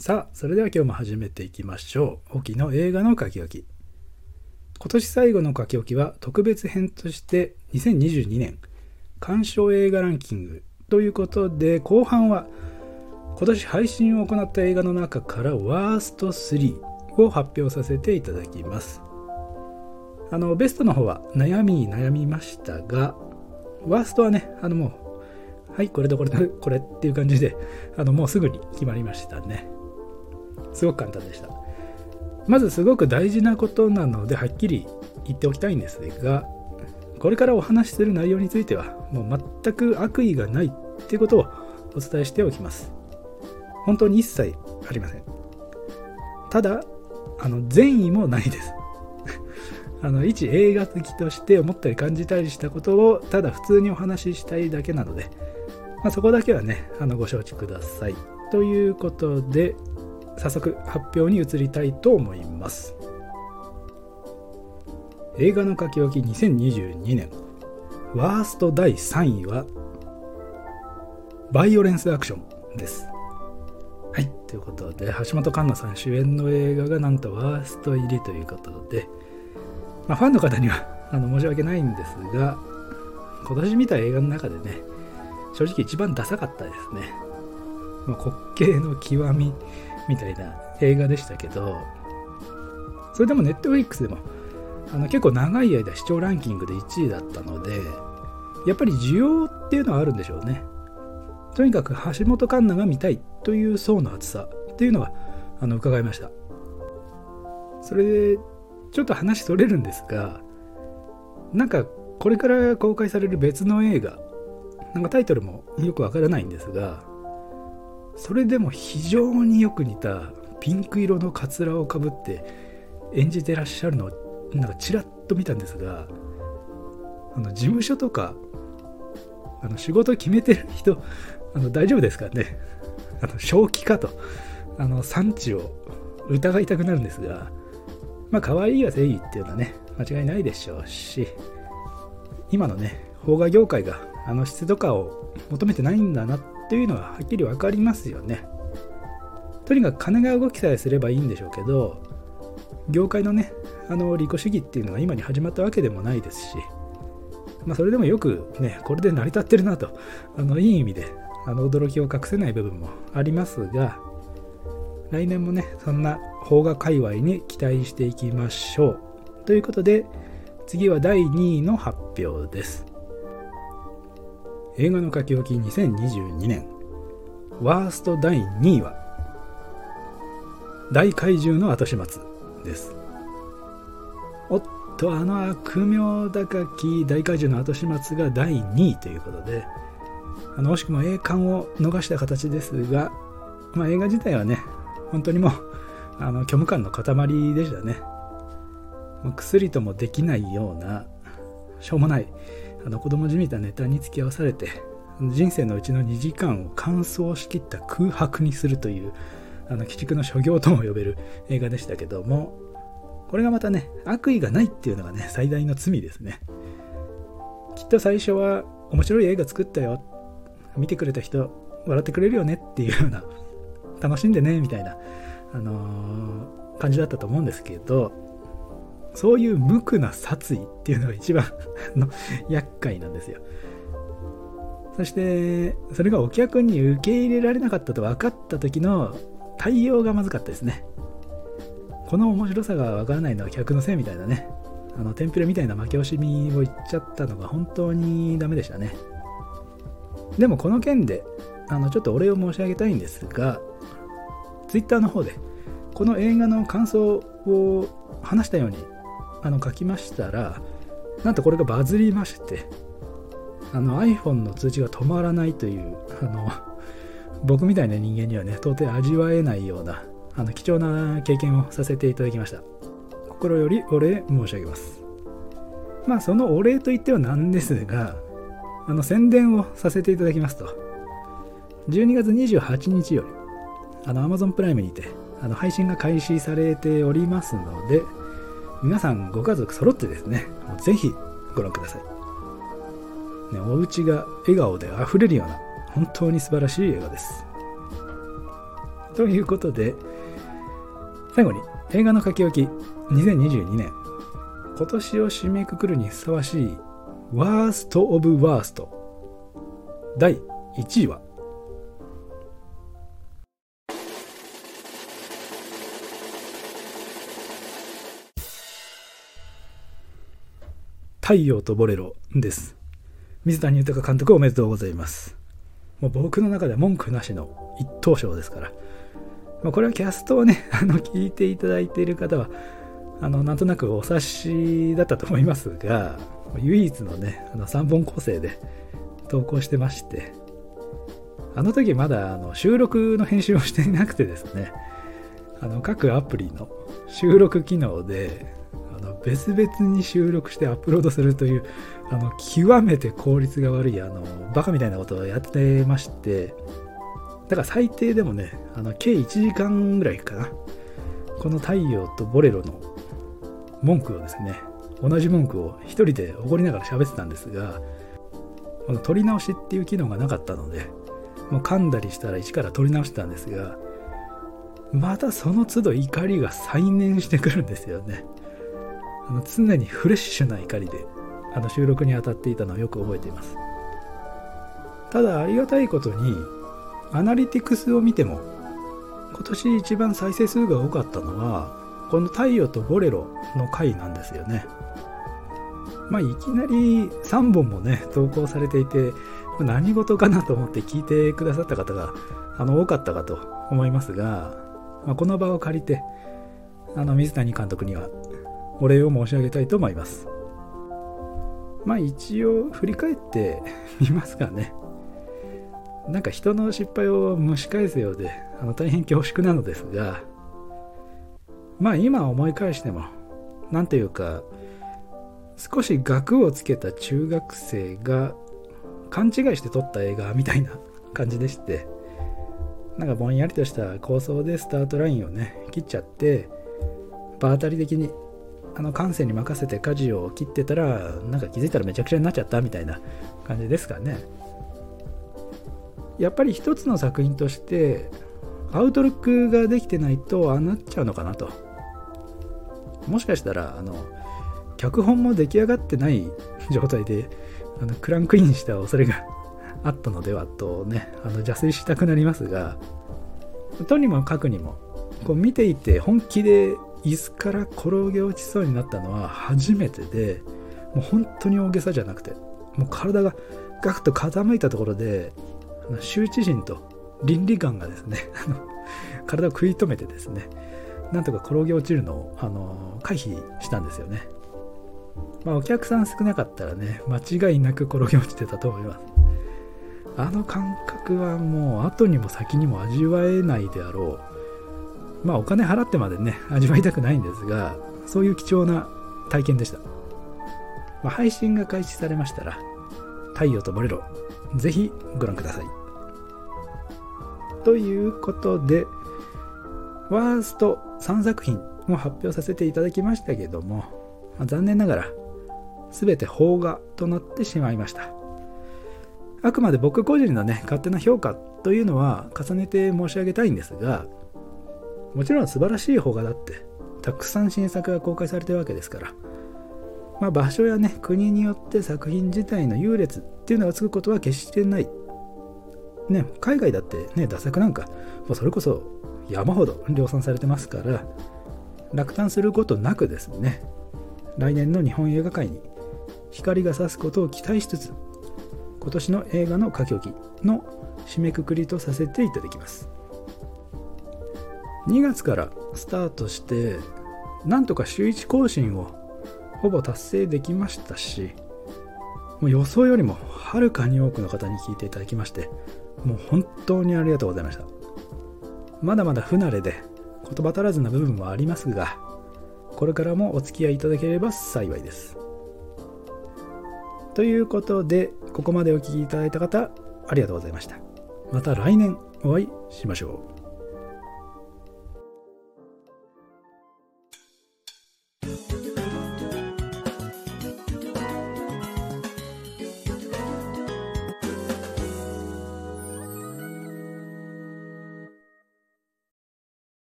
さあ、それでは今日も始めていきましょう。沖の映画の書き置き。今年最後の書き置きは特別編として2022年鑑賞映画ランキングということで後半は今年配信を行った映画の中からワースト3を発表させていただきます。あのベストの方は悩みに悩みましたがワーストはねあのもうはいこれとこれとこれっていう感じであのもうすぐに決まりましたね。すごく簡単でした。まずすごく大事なことなのではっきり言っておきたいんですがこれからお話しする内容についてはもう全く悪意がないっていうことをお伝えしておきます。本当に一切ありません。ただあの善意もないです。あの一映画好きとして思ったり感じたりしたことをただ普通にお話ししたいだけなので、まあ、そこだけはねあのご承知ください。ということで早速発表に移りたいと思います。映画の書き置き2022年。ワースト第3位はバイオレンスアクションです。はい。ということで橋本環奈さん主演の映画がなんとワースト入りということで、まあ、ファンの方には あの申し訳ないんですが今年見た映画の中でね正直一番ダサかったですね、まあ、滑稽の極み。みたいな映画でしたけど、それでもネットフリックスでもあの結構長い間視聴ランキングで1位だったので、やっぱり需要っていうのはあるんでしょうね。とにかく橋本環奈が見たいという層の厚さっていうのはあの伺いました。それでちょっと話それるんですが、なんかこれから公開される別の映画、なんかタイトルもよくわからないんですが、それでも非常によく似たピンク色のかつらをかぶって演じてらっしゃるのをなんかちらっと見たんですがあの事務所とかあの仕事決めてる人あの大丈夫ですかね？あの正気かとあの産地を疑いたくなるんですがまあ可愛いが正義っていうのはね間違いないでしょうし今のね邦画業界があの質とかを求めてないんだなってというのははっきり分かりますよね。とにかく金が動きさえすればいいんでしょうけど、業界のね、あの利己主義っていうのが今に始まったわけでもないですし、まあ、それでもよくね、これで成り立ってるなと、あのいい意味であの驚きを隠せない部分もありますが、来年もね、そんな邦画界隈に期待していきましょう。ということで、次は第2位の発表です。映画の書き置き2022年。ワースト第2位は大怪獣の後始末です。おっとあの悪名高き大怪獣の後始末が第2位ということであの惜しくも栄冠を逃した形ですが、まあ、映画自体はね本当にもうあの虚無感の塊でしたね。薬ともできないようなしょうもないあの子供じみたネタに付き合わされて人生のうちの2時間を完走しきった空白にするというあの鬼畜の所業とも呼べる映画でしたけどもこれがまたね悪意がないっていうのがね最大の罪ですね。きっと最初は面白い映画作ったよ。見てくれた人笑ってくれるよねっていうような楽しんでねみたいな、あのー、感じだったと思うんですけどそういう無垢な殺意っていうのが一番 の厄介なんですよ。そして、それがお客に受け入れられなかったと分かった時の対応がまずかったですね。この面白さが分からないのは客のせいみたいなね。あの、テンプレみたいな負け惜しみを言っちゃったのが本当にダメでしたね。でもこの件で、あの、ちょっとお礼を申し上げたいんですが、Twitter の方で、この映画の感想を話したようにあの書きましたらなんとこれがバズりましてあの iPhone の通知が止まらないというあの僕みたいな人間にはね到底味わえないようなあの貴重な経験をさせていただきました。心よりお礼申し上げます。まあそのお礼といってはなんですがあの宣伝をさせていただきますと。12月28日よりあの Amazon プライムにてあの配信が開始されておりますので皆さんご家族揃ってですね、ぜひご覧ください。ね、お家が笑顔で溢れるような、本当に素晴らしい映画です。ということで、最後に映画の書き置き2022年今年を締めくくるにふさわしいワースト・オブ・ワースト第1位は太陽とボレロです。水谷豊監督おめでとうございます。もう僕の中では文句なしの一等賞ですから。まあ、これはキャストをね、あの、聞いていただいている方は、あの、なんとなくお察しだったと思いますが、唯一のね、あの3本構成で投稿してまして、あの時まだあの収録の編集をしていなくてですね、あの各アプリの収録機能で、の別々に収録してアップロードするという、あの極めて効率が悪い、あのバカみたいなことをやってまして、だから最低でもね、あの計1時間ぐらいかな。この太陽とボレロの文句をですね、同じ文句を一人で怒りながら喋ってたんですが、この撮り直しっていう機能がなかったので、もう噛んだりしたら一から撮り直してたんですが、またその都度怒りが再燃してくるんですよね。あの常にフレッシュな怒りであの収録に当たっていたのをよく覚えています。ただありがたいことにアナリティクスを見ても今年一番再生数が多かったのはこの「太陽とボレロ」の回なんですよねまあいきなり3本もね投稿されていて何事かなと思って聞いてくださった方があの多かったかと思いますが、まあ、この場を借りてあの水谷監督にはお礼を申し上げたいと思います。まあ一応振り返ってみますかね。なんか人の失敗を蒸し返すようであの大変恐縮なのですがまあ今思い返しても何というか少し額をつけた中学生が勘違いして撮った映画みたいな感じでしてなんかぼんやりとした構想でスタートラインをね切っちゃって場当たり的にあの感性に任せて舵を切ってたらなんか気づいたらめちゃくちゃになっちゃったみたいな感じですかね。やっぱり一つの作品としてアウトルックができてないとああなっちゃうのかなと。もしかしたらあの脚本も出来上がってない状態であのクランクインした恐れがあったのではとねあの邪推したくなりますがとにもかくにもこう見ていて本気で椅子から転げ落ちそうになったのは初めてでもう本当に大げさじゃなくてもう体がガクッと傾いたところで羞恥心と倫理観がですね 体を食い止めてですねなんとか転げ落ちるのをあの回避したんですよね、まあ、お客さん少なかったらね間違いなく転げ落ちてたと思います。あの感覚はもう後にも先にも味わえないであろう。まあお金払ってまでね味わいたくないんですがそういう貴重な体験でした、まあ、配信が開始されましたら太陽とボレロぜひご覧ください。ということで、ワースト3作品を発表させていただきましたけども、まあ、残念ながら全て邦画となってしまいました。あくまで僕個人のね、勝手な評価というのは重ねて申し上げたいんですが、もちろん素晴らしい邦画だって、たくさん新作が公開されてるわけですから、まあ、場所やね、国によって作品自体の優劣っていうのがつくことは決してないね、海外だってね、打作なんか、もうそれこそ山ほど量産されてますから、落胆することなくですね、来年の日本映画界に光が差すことを期待しつつ、今年の映画の書き置きの締めくくりとさせていただきます。2月からスタートして、なんとか週1更新をほぼ達成できましたし、もう予想よりもはるかに多くの方に聞いていただきまして、もう本当にありがとうございました。まだまだ不慣れで言葉足らずな部分はありますが、これからもお付き合いいただければ幸いです。ということで、ここまでお聴きいただいた方、ありがとうございました。また来年お会いしましょう。